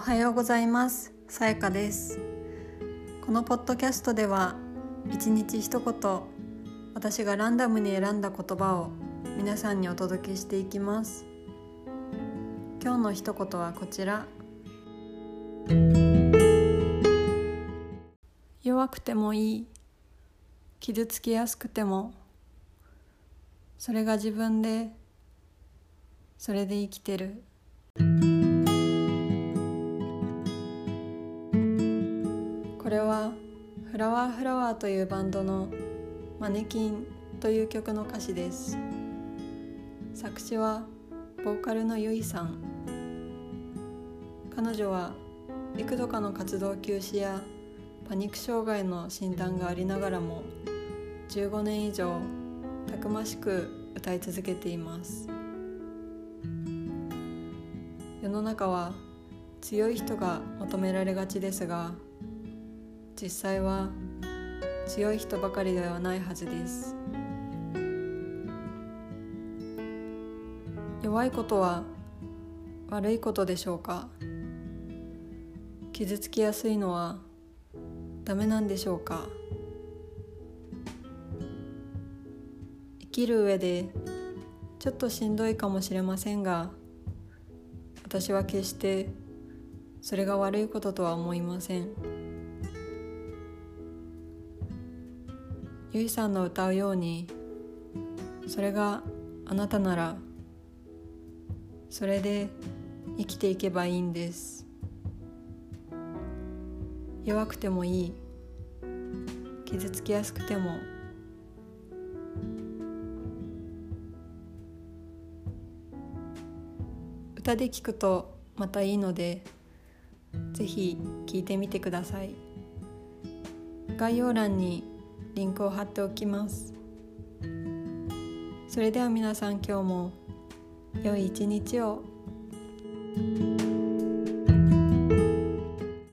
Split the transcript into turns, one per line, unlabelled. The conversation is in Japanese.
おはようございます。さやかです。このポッドキャストでは一日一言私がランダムに選んだ言葉を皆さんにお届けしていきます。今日の一言はこちら。弱くてもいい。傷つきやすくても。それが自分でそれで生きてる。これはフラワーフラワーというバンドのマネキンという曲の歌詞です。作詞はボーカルのゆいさん。彼女は幾度かの活動休止やパニック障害の診断がありながらも15年以上たくましく歌い続けています。世の中は強い人が求められがちですが実際は強い人ばかりではないはずです。弱いことは悪いことでしょうか？傷つきやすいのはダメなんでしょうか？生きる上でちょっとしんどいかもしれませんが私は決してそれが悪いこととは思いません。ゆいさんの歌うようにそれがあなたならそれで生きていけばいいんです。弱くてもいい。傷つきやすくても。歌で聞くとまたいいのでぜひ聞いてみてください。概要欄にリンクを貼っておきますそれでは皆さん今日も良い一日を。